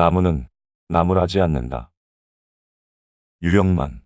나무는 나무라지 않는다. 유령만